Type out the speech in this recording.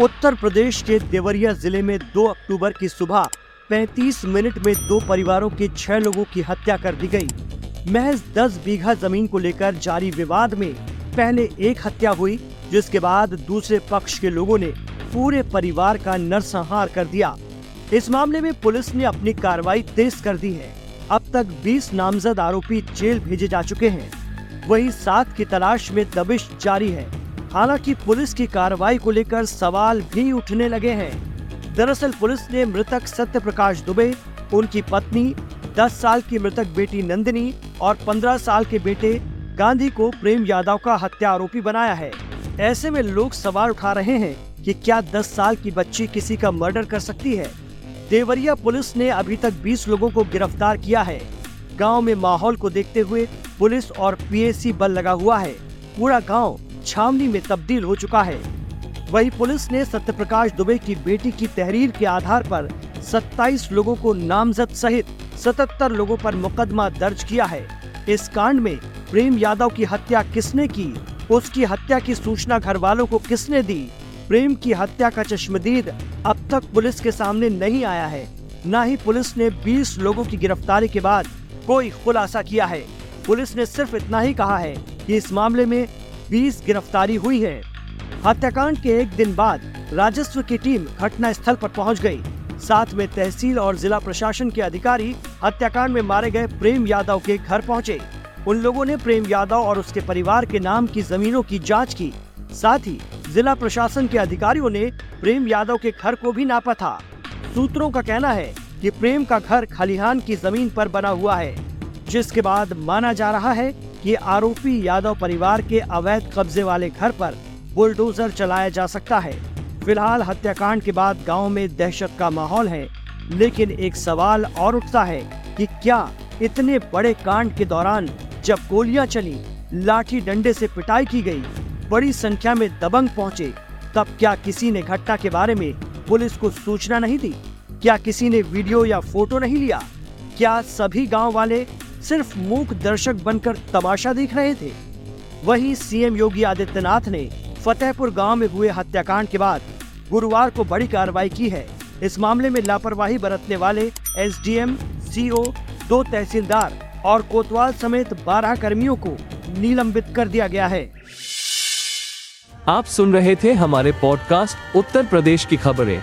उत्तर प्रदेश के देवरिया ज़िले में 2 अक्टूबर की सुबह 35 मिनट में दो परिवारों के छह लोगों की हत्या कर दी गई। महज 10 बीघा ज़मीन को लेकर जारी विवाद में पहले एक हत्या हुई, जिसके बाद दूसरे पक्ष के लोगों ने पूरे परिवार का नरसंहार कर दिया। इस मामले में पुलिस ने अपनी कार्रवाई तेज कर दी है। अब तक 20 नामजद आरोपी जेल भेजे जा चुके हैं। वही सात की तलाश में दबिश जारी है। हालाँकि पुलिस की कार्रवाई को लेकर सवाल भी उठने लगे हैं। दरअसल पुलिस ने मृतक सत्य प्रकाश दुबे, उनकी पत्नी 10 साल की मृतक बेटी नंदिनी और 15 साल के बेटे गांधी को प्रेम यादव का हत्या आरोपी बनाया है। ऐसे में लोग सवाल उठा रहे हैं कि क्या 10 साल की बच्ची किसी का मर्डर कर सकती है? देवरिया पुलिस ने अभी तक 20 लोगों को गिरफ़्तार किया है। गाँव में माहौल को देखते हुए पुलिस और पीएसी बल लगा हुआ है। पूरा गाँव छावनी में तब्दील हो चुका है। वही पुलिस ने सत्यप्रकाश दुबे की बेटी की तहरीर के आधार पर 27 लोगों को नामजद सहित 77 लोगों पर मुकदमा दर्ज किया है। इस कांड में प्रेम यादव की हत्या किसने की? उसकी हत्या की सूचना घर वालों को किसने दी? प्रेम की हत्या का चश्मदीद अब तक पुलिस के सामने नहीं आया है। न ही पुलिस ने 20 लोगों की गिरफ्तारी के बाद कोई खुलासा किया है। पुलिस ने सिर्फ़ इतना ही कहा है कि इस मामले में 20 गिरफ्तारी हुई है। हत्याकांड के एक दिन बाद राजस्व की टीम घटना स्थल पर पहुँच गई। साथ में तहसील और जिला प्रशासन के अधिकारी हत्याकांड में मारे गए प्रेम यादव के घर पहुँचे। उन लोगों ने प्रेम यादव और उसके परिवार के नाम की जमीनों की जाँच की। साथ ही जिला प्रशासन के अधिकारियों ने प्रेम यादव के घर को भी नापा था। सूत्रों का कहना है कि प्रेम का घर खलिहान की ज़मीन पर बना हुआ है, जिसके बाद माना जा रहा है कि आरोपी यादव परिवार के अवैध कब्जे वाले घर पर बुलडोजर चलाया जा सकता है। फ़िलहाल हत्याकांड के बाद गाँव में दहशत का माहौल है, लेकिन एक सवाल और उठता है कि क्या इतने बड़े कांड के दौरान जब गोलियाँ चली, लाठी डंडे से पिटाई की गई, बड़ी संख्या में दबंग पहुँचे, तब क्या किसी ने घटना के बारे में पुलिस को सूचना नहीं दी? क्या किसी ने वीडियो या फ़ोटो नहीं लिया? क्या सभी गाँव वाले सिर्फ़ मूक दर्शक बनकर तमाशा देख रहे थे। वहीं सीएम योगी आदित्यनाथ ने फतेहपुर गाँव में हुए हत्याकांड के बाद गुरुवार को बड़ी कार्रवाई की है। इस मामले में लापरवाही बरतने वाले एसडीएम, सीओ, दो तहसीलदार और कोतवाल समेत 12 कर्मियों को निलंबित कर दिया गया है। आप सुन रहे थे हमारे पॉडकास्ट उत्तर प्रदेश की खबरें।